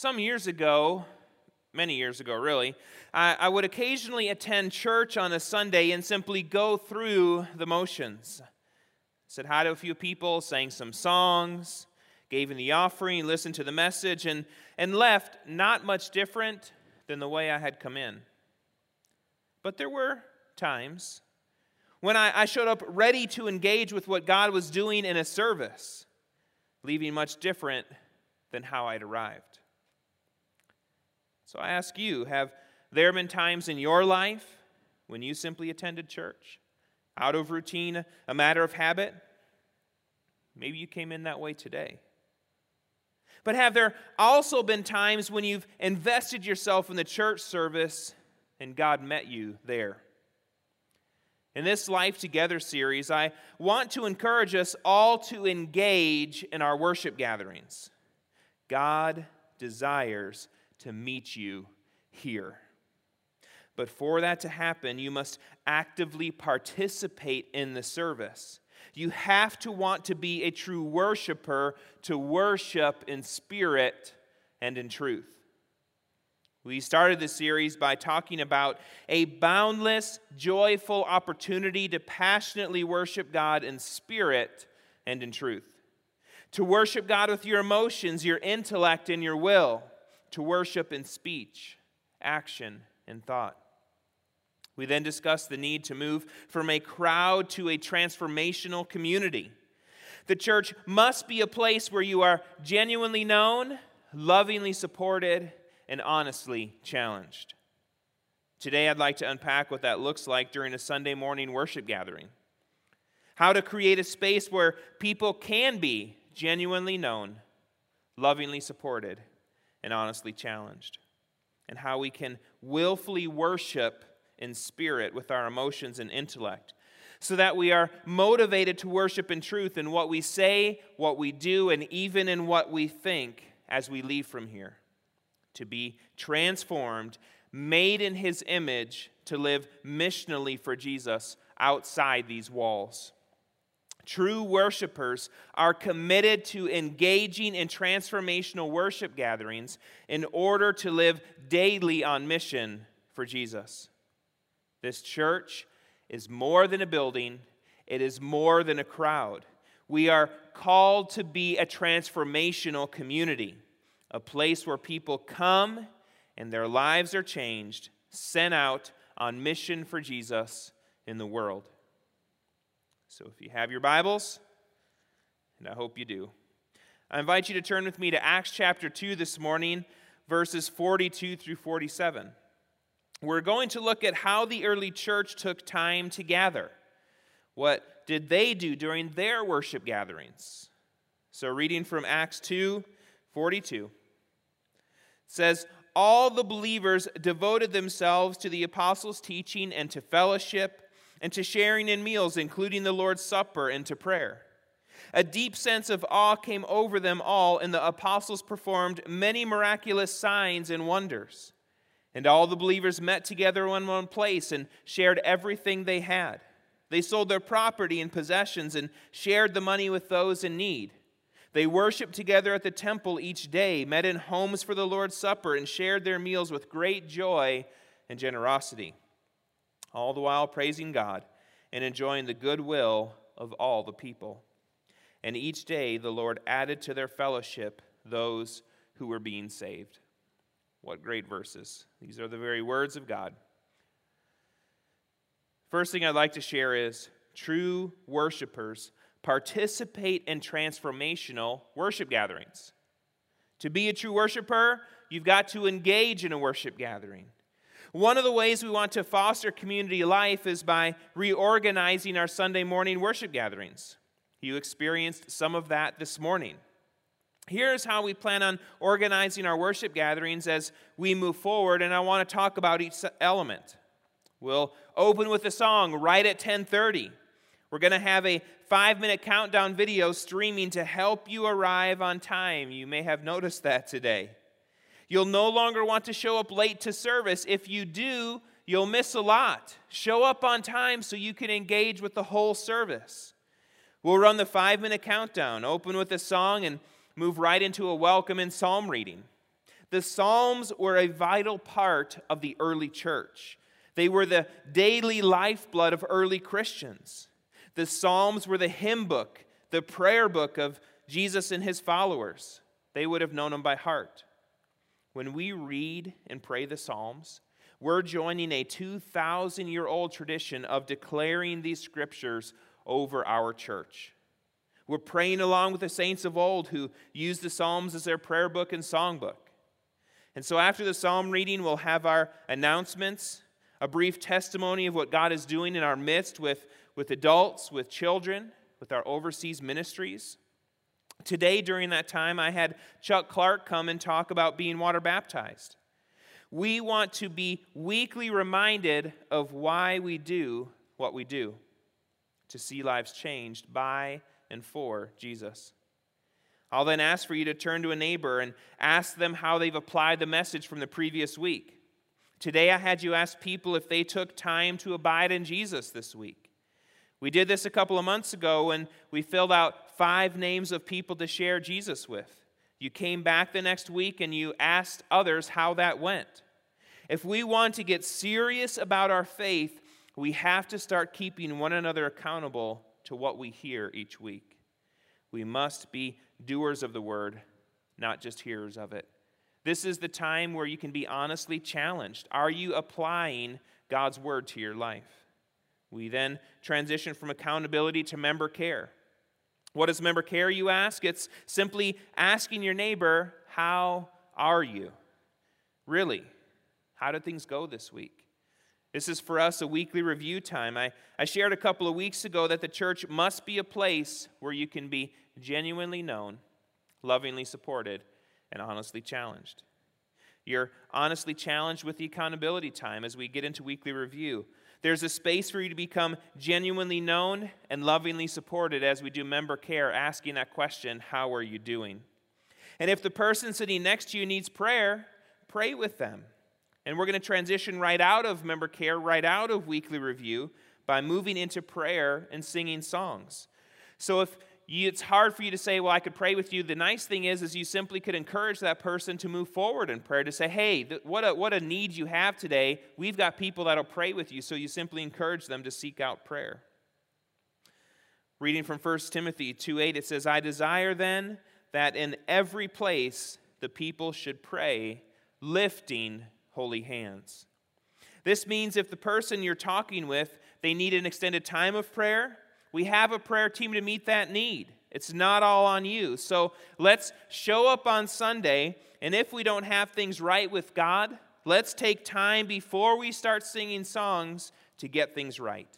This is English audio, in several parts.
Some years ago, many years ago really, I, I, would occasionally attend church on a Sunday and simply go through the motions. Said hi to a few people, sang some songs, gave in the offering, listened to the message, and, and left not much different than the way I had come in. But there were times when I, I showed up ready to engage with what God was doing in a service, leaving much different than how I'd arrived. So I ask you have there been times in your life when you simply attended church out of routine, a matter of habit? Maybe you came in that way today. But have there also been times when you've invested yourself in the church service and God met you there? In this Life Together series, I want to encourage us all to engage in our worship gatherings. God desires to meet you here. But for that to happen, you must actively participate in the service. You have to want to be a true worshiper to worship in spirit and in truth. We started this series by talking about a boundless, joyful opportunity to passionately worship God in spirit and in truth. To worship God with your emotions, your intellect, and your will to worship in speech, action, and thought. We then discussed the need to move from a crowd to a transformational community. The church must be a place where you are genuinely known, lovingly supported, and honestly challenged. Today, I'd like to unpack what that looks like during a Sunday morning worship gathering. How to create a space where people can be genuinely known, lovingly supported, and honestly challenged, and how we can willfully worship in spirit with our emotions and intellect, so that we are motivated to worship in truth in what we say, what we do, and even in what we think as we leave from here. To be transformed, made in His image, to live missionally for Jesus outside these walls. True worshipers are committed to engaging in transformational worship gatherings in order to live daily on mission for Jesus. This church is more than a building, it is more than a crowd. We are called to be a transformational community, a place where people come and their lives are changed, sent out on mission for Jesus in the world. So if you have your Bibles, and I hope you do, I invite you to turn with me to Acts chapter 2 this morning, verses 42 through 47. We're going to look at how the early church took time to gather. What did they do during their worship gatherings? So, reading from Acts 2 42, says, All the believers devoted themselves to the apostles' teaching and to fellowship and to sharing in meals, including the Lord's Supper, and to prayer. A deep sense of awe came over them all, and the apostles performed many miraculous signs and wonders. And all the believers met together in one place and shared everything they had. They sold their property and possessions and shared the money with those in need. They worshiped together at the temple each day, met in homes for the Lord's Supper, and shared their meals with great joy and generosity all the while praising God and enjoying the goodwill of all the people. And each day the Lord added to their fellowship those who were being saved. What great verses. These are the very words of God. First thing I'd like to share is true worshipers participate in transformational worship gatherings. To be a true worshiper, you've got to engage in a worship gathering. One of the ways we want to foster community life is by reorganizing our Sunday morning worship gatherings. You experienced some of that this morning. Here's how we plan on organizing our worship gatherings as we move forward, and I want to talk about each element. We'll open with a song right at 10:30. We're going to have a 5-minute countdown video streaming to help you arrive on time. You may have noticed that today. You'll no longer want to show up late to service. If you do, you'll miss a lot. Show up on time so you can engage with the whole service. We'll run the five minute countdown, open with a song, and move right into a welcome and psalm reading. The Psalms were a vital part of the early church. They were the daily lifeblood of early Christians. The Psalms were the hymn book, the prayer book of Jesus and his followers. They would have known them by heart. When we read and pray the Psalms, we're joining a 2,000 year old tradition of declaring these scriptures over our church. We're praying along with the saints of old who used the Psalms as their prayer book and songbook. And so after the psalm reading, we'll have our announcements, a brief testimony of what God is doing in our midst with, with adults, with children, with our overseas ministries. Today, during that time, I had Chuck Clark come and talk about being water baptized. We want to be weekly reminded of why we do what we do to see lives changed by and for Jesus. I'll then ask for you to turn to a neighbor and ask them how they've applied the message from the previous week. Today, I had you ask people if they took time to abide in Jesus this week. We did this a couple of months ago and we filled out five names of people to share Jesus with. You came back the next week and you asked others how that went. If we want to get serious about our faith, we have to start keeping one another accountable to what we hear each week. We must be doers of the word, not just hearers of it. This is the time where you can be honestly challenged. Are you applying God's word to your life? We then transition from accountability to member care. What is member care, you ask? It's simply asking your neighbor, How are you? Really? How did things go this week? This is for us a weekly review time. I, I shared a couple of weeks ago that the church must be a place where you can be genuinely known, lovingly supported, and honestly challenged. You're honestly challenged with the accountability time as we get into weekly review. There's a space for you to become genuinely known and lovingly supported as we do member care, asking that question, How are you doing? And if the person sitting next to you needs prayer, pray with them. And we're going to transition right out of member care, right out of weekly review by moving into prayer and singing songs. So if you, it's hard for you to say, well, I could pray with you. The nice thing is, is you simply could encourage that person to move forward in prayer, to say, hey, th- what, a, what a need you have today. We've got people that'll pray with you. So you simply encourage them to seek out prayer. Reading from 1 Timothy 2 8, it says, I desire then that in every place the people should pray, lifting holy hands. This means if the person you're talking with, they need an extended time of prayer, we have a prayer team to meet that need. It's not all on you. So let's show up on Sunday, and if we don't have things right with God, let's take time before we start singing songs to get things right.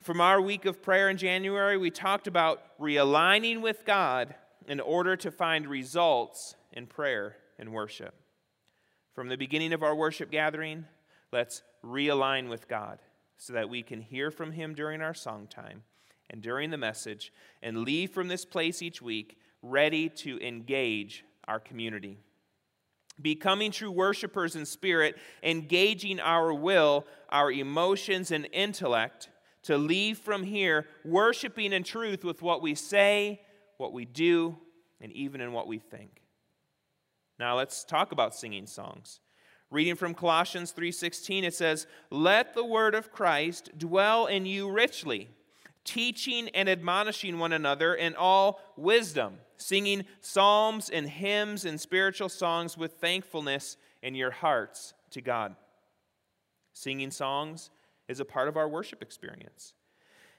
From our week of prayer in January, we talked about realigning with God in order to find results in prayer and worship. From the beginning of our worship gathering, let's realign with God so that we can hear from Him during our song time and during the message and leave from this place each week ready to engage our community. Becoming true worshipers in spirit, engaging our will, our emotions, and intellect to leave from here worshiping in truth with what we say, what we do, and even in what we think. Now let's talk about singing songs. Reading from Colossians 3:16 it says, "Let the word of Christ dwell in you richly." Teaching and admonishing one another in all wisdom, singing psalms and hymns and spiritual songs with thankfulness in your hearts to God. Singing songs is a part of our worship experience.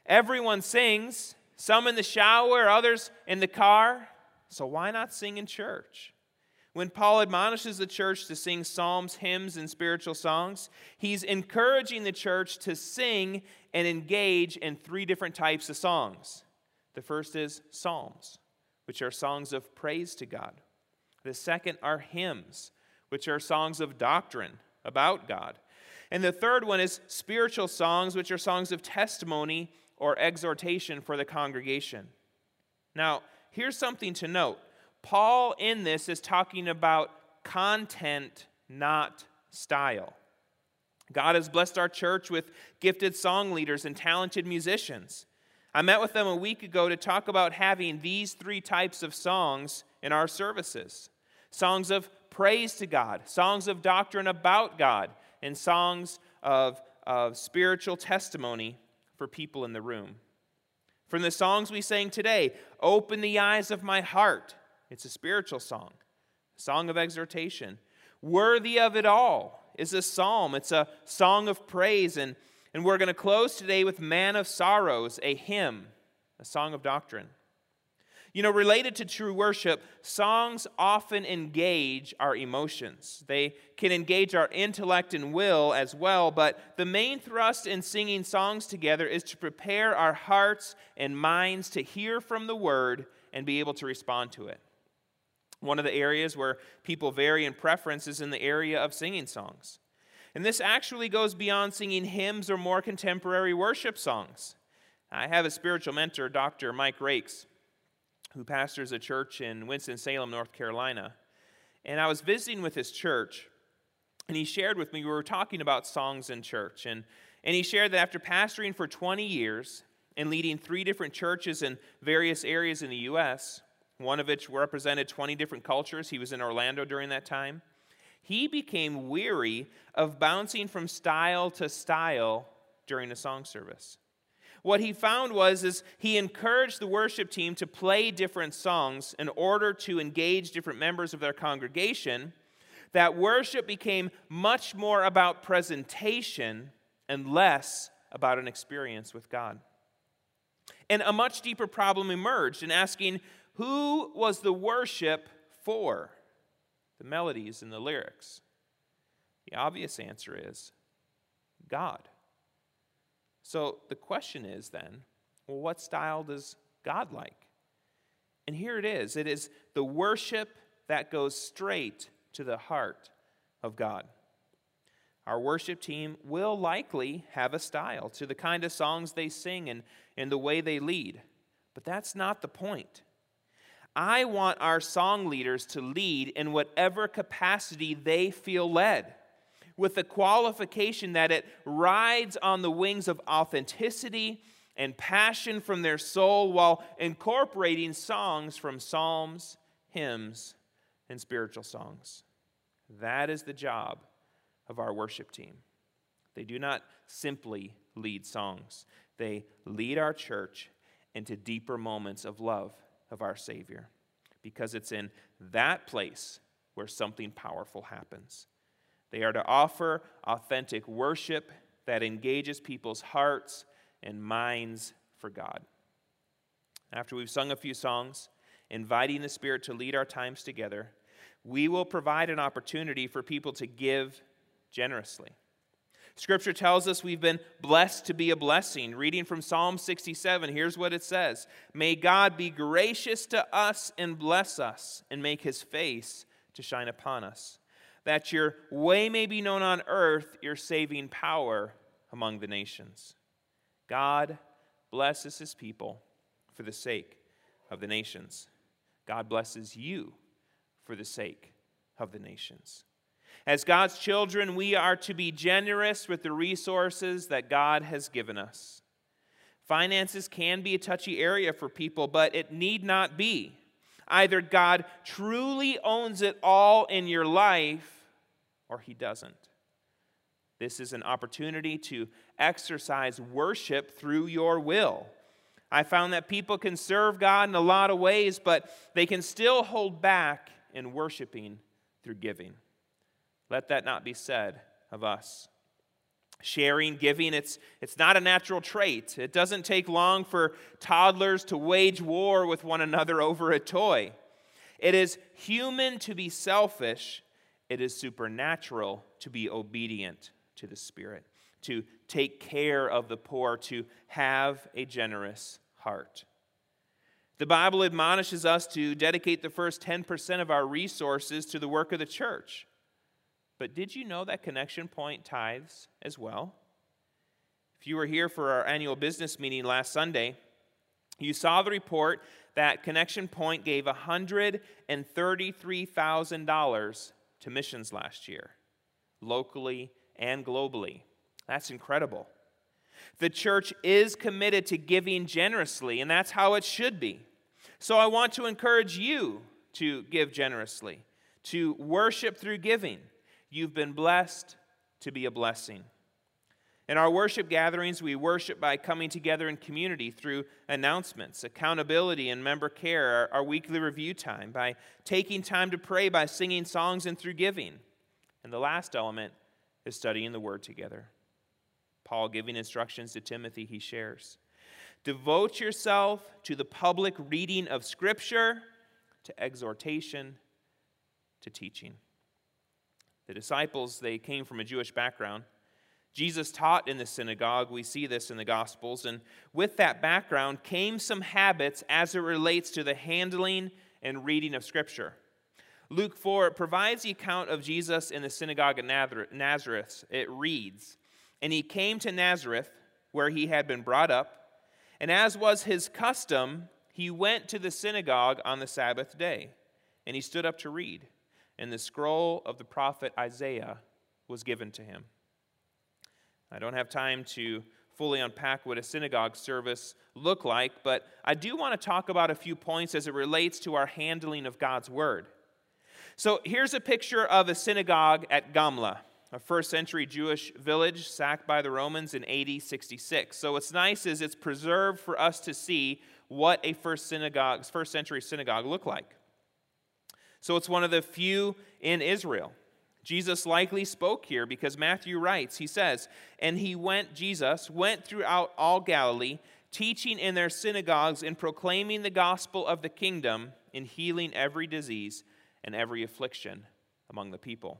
Everyone sings, some in the shower, others in the car. So why not sing in church? When Paul admonishes the church to sing psalms, hymns, and spiritual songs, he's encouraging the church to sing and engage in three different types of songs. The first is psalms, which are songs of praise to God. The second are hymns, which are songs of doctrine about God. And the third one is spiritual songs, which are songs of testimony or exhortation for the congregation. Now, here's something to note Paul in this is talking about content, not style. God has blessed our church with gifted song leaders and talented musicians. I met with them a week ago to talk about having these three types of songs in our services songs of praise to God, songs of doctrine about God, and songs of, of spiritual testimony for people in the room. From the songs we sang today, Open the Eyes of My Heart, it's a spiritual song, a song of exhortation. Worthy of It All is a psalm, it's a song of praise. And, and we're going to close today with Man of Sorrows, a hymn, a song of doctrine. You know, related to true worship, songs often engage our emotions. They can engage our intellect and will as well, but the main thrust in singing songs together is to prepare our hearts and minds to hear from the word and be able to respond to it. One of the areas where people vary in preference is in the area of singing songs. And this actually goes beyond singing hymns or more contemporary worship songs. I have a spiritual mentor, Dr. Mike Rakes who pastors a church in Winston-Salem, North Carolina. And I was visiting with his church, and he shared with me, we were talking about songs in church. And, and he shared that after pastoring for 20 years and leading three different churches in various areas in the U.S., one of which represented 20 different cultures, he was in Orlando during that time, he became weary of bouncing from style to style during a song service. What he found was is he encouraged the worship team to play different songs in order to engage different members of their congregation. That worship became much more about presentation and less about an experience with God. And a much deeper problem emerged in asking who was the worship for? The melodies and the lyrics. The obvious answer is God. So the question is then, well, what style does God like? And here it is it is the worship that goes straight to the heart of God. Our worship team will likely have a style to the kind of songs they sing and, and the way they lead, but that's not the point. I want our song leaders to lead in whatever capacity they feel led with the qualification that it rides on the wings of authenticity and passion from their soul while incorporating songs from psalms, hymns, and spiritual songs. That is the job of our worship team. They do not simply lead songs, they lead our church into deeper moments of love of our Savior because it's in that place where something powerful happens. They are to offer authentic worship that engages people's hearts and minds for God. After we've sung a few songs, inviting the Spirit to lead our times together, we will provide an opportunity for people to give generously. Scripture tells us we've been blessed to be a blessing. Reading from Psalm 67, here's what it says May God be gracious to us and bless us, and make his face to shine upon us that your way may be known on earth, your saving power among the nations. God blesses his people for the sake of the nations. God blesses you for the sake of the nations. As God's children, we are to be generous with the resources that God has given us. Finances can be a touchy area for people, but it need not be. Either God truly owns it all in your life or he doesn't. This is an opportunity to exercise worship through your will. I found that people can serve God in a lot of ways, but they can still hold back in worshiping through giving. Let that not be said of us. Sharing, giving, it's, it's not a natural trait. It doesn't take long for toddlers to wage war with one another over a toy. It is human to be selfish, it is supernatural to be obedient to the Spirit, to take care of the poor, to have a generous heart. The Bible admonishes us to dedicate the first 10% of our resources to the work of the church. But did you know that Connection Point tithes as well? If you were here for our annual business meeting last Sunday, you saw the report that Connection Point gave $133,000 to missions last year, locally and globally. That's incredible. The church is committed to giving generously, and that's how it should be. So I want to encourage you to give generously to worship through giving. You've been blessed to be a blessing. In our worship gatherings, we worship by coming together in community through announcements, accountability, and member care, our, our, weekly review time, by taking time to pray, by singing songs, and through giving. And the last element is studying the Word together. Paul giving instructions to Timothy, he shares. Devote yourself to the public reading of Scripture, to exhortation, to teaching. The disciples, they came from a Jewish background. Jesus taught in the synagogue. We see this in the Gospels. And with that background came some habits as it relates to the handling and reading of Scripture. Luke 4 provides the account of Jesus in the synagogue at Nazareth. It reads And he came to Nazareth, where he had been brought up, and as was his custom, he went to the synagogue on the Sabbath day, and he stood up to read. And the scroll of the prophet Isaiah was given to him. I don't have time to fully unpack what a synagogue service look like, but I do want to talk about a few points as it relates to our handling of God's word. So here's a picture of a synagogue at Gamla, a first century Jewish village sacked by the Romans in AD 66. So what's nice is it's preserved for us to see what a first synagogue, first century synagogue looked like. So it's one of the few in Israel. Jesus likely spoke here because Matthew writes, he says, And he went, Jesus, went throughout all Galilee, teaching in their synagogues and proclaiming the gospel of the kingdom and healing every disease and every affliction among the people.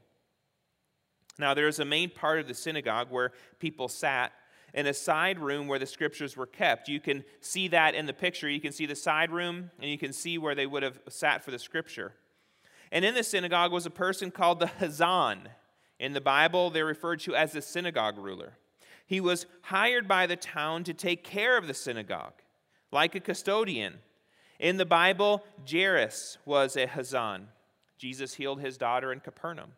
Now, there is a main part of the synagogue where people sat in a side room where the scriptures were kept. You can see that in the picture. You can see the side room, and you can see where they would have sat for the scripture. And in the synagogue was a person called the Hazan. In the Bible, they're referred to as the synagogue ruler. He was hired by the town to take care of the synagogue, like a custodian. In the Bible, Jairus was a Hazan. Jesus healed his daughter in Capernaum.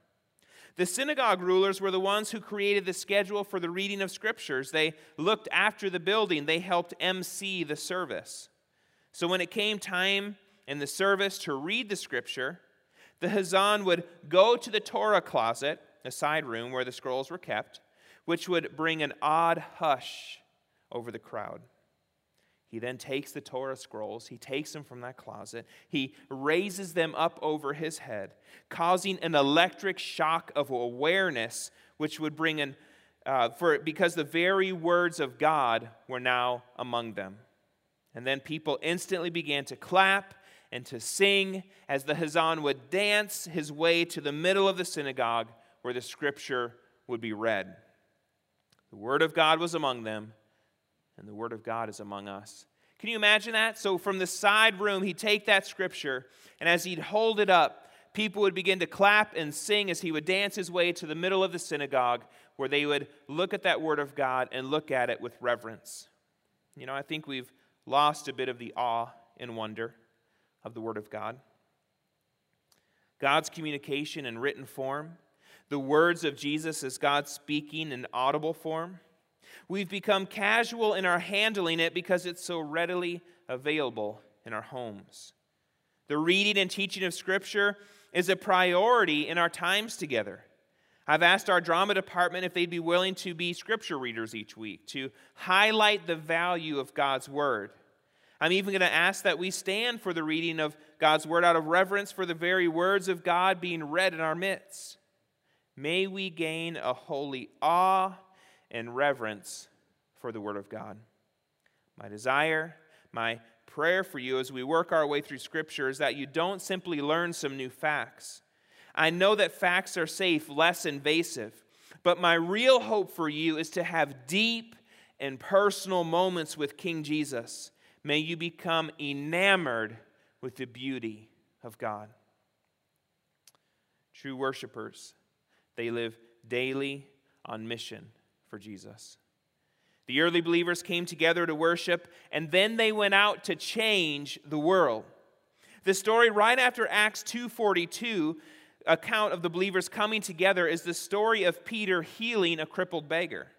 The synagogue rulers were the ones who created the schedule for the reading of scriptures. They looked after the building, they helped MC the service. So when it came time in the service to read the scripture, the Hazan would go to the Torah closet, a side room where the scrolls were kept, which would bring an odd hush over the crowd. He then takes the Torah scrolls, he takes them from that closet, he raises them up over his head, causing an electric shock of awareness, which would bring an uh, for because the very words of God were now among them. And then people instantly began to clap and to sing as the Hazan would dance his way to the middle of the synagogue where the scripture would be read. The word of God was among them, and the word of God is among us. Can you imagine that? So, from the side room, he'd take that scripture, and as he'd hold it up, people would begin to clap and sing as he would dance his way to the middle of the synagogue where they would look at that word of God and look at it with reverence. You know, I think we've lost a bit of the awe and wonder of the Word of God. God's communication in written form, the words of Jesus as God speaking in audible form. We've become casual in our handling it because it's so readily available in our homes. The reading and teaching of Scripture is a priority in our times together. I've asked our drama department if they'd be willing to be scripture readers each week to highlight the value of God's Word. I'm even going to ask that we stand for the reading of God's word out of reverence for the very words of God being read in our midst. May we gain a holy awe and reverence for the word of God. My desire, my prayer for you as we work our way through Scripture is that you don't simply learn some new facts. I know that facts are safe, less invasive, but my real hope for you is to have deep and personal moments with King Jesus May you become enamored with the beauty of God. True worshipers, they live daily on mission for Jesus. The early believers came together to worship, and then they went out to change the world. The story right after Acts 2:42 account of the believers coming together is the story of Peter healing a crippled beggar.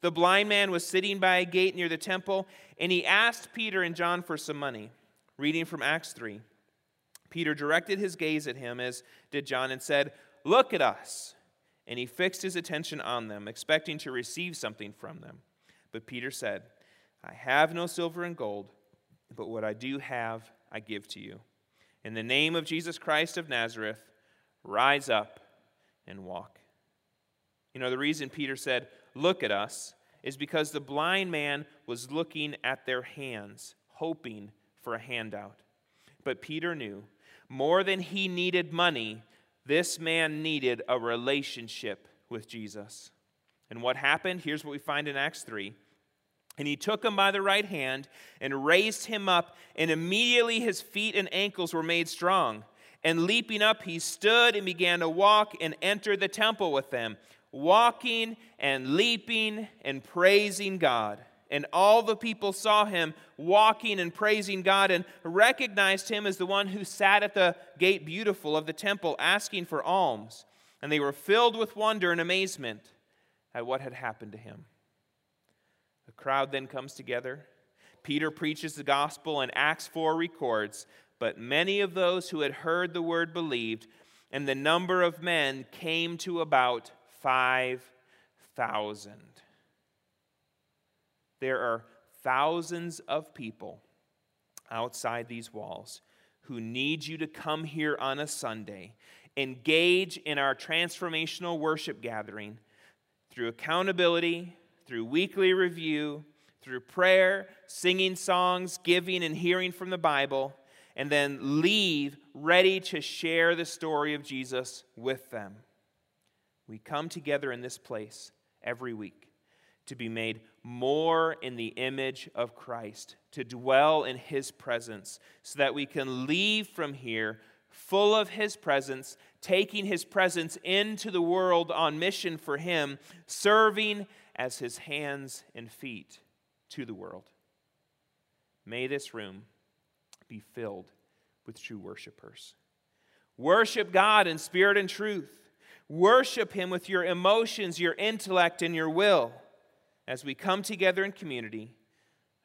The blind man was sitting by a gate near the temple, and he asked Peter and John for some money. Reading from Acts 3. Peter directed his gaze at him, as did John, and said, Look at us. And he fixed his attention on them, expecting to receive something from them. But Peter said, I have no silver and gold, but what I do have, I give to you. In the name of Jesus Christ of Nazareth, rise up and walk. You know, the reason Peter said, Look at us, is because the blind man was looking at their hands, hoping for a handout. But Peter knew more than he needed money, this man needed a relationship with Jesus. And what happened? Here's what we find in Acts 3. And he took him by the right hand and raised him up, and immediately his feet and ankles were made strong. And leaping up, he stood and began to walk and entered the temple with them, walking and leaping and praising God. And all the people saw him walking and praising God and recognized him as the one who sat at the gate beautiful of the temple asking for alms. And they were filled with wonder and amazement at what had happened to him. The crowd then comes together. Peter preaches the gospel, and Acts 4 records, But many of those who had heard the word believed, and the number of men came to about 5,000. There are thousands of people outside these walls who need you to come here on a Sunday, engage in our transformational worship gathering through accountability, through weekly review, through prayer, singing songs, giving, and hearing from the Bible, and then leave ready to share the story of Jesus with them. We come together in this place every week to be made more in the image of Christ, to dwell in His presence, so that we can leave from here full of His presence, taking His presence into the world on mission for Him, serving as His hands and feet to the world. May this room be filled with true worshipers. Worship God in spirit and truth. Worship Him with your emotions, your intellect, and your will as we come together in community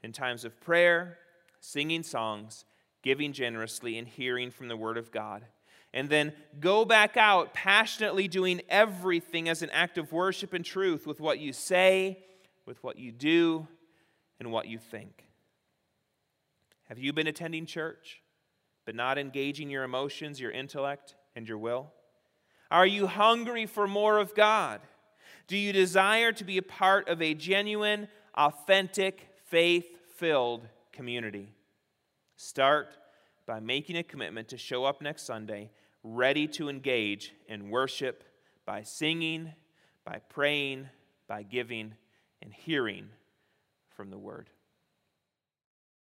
in times of prayer, singing songs, giving generously, and hearing from the Word of God. And then go back out passionately doing everything as an act of worship and truth with what you say, with what you do, and what you think. Have you been attending church, but not engaging your emotions, your intellect, and your will? Are you hungry for more of God? Do you desire to be a part of a genuine, authentic, faith filled community? Start by making a commitment to show up next Sunday ready to engage in worship by singing, by praying, by giving, and hearing from the Word.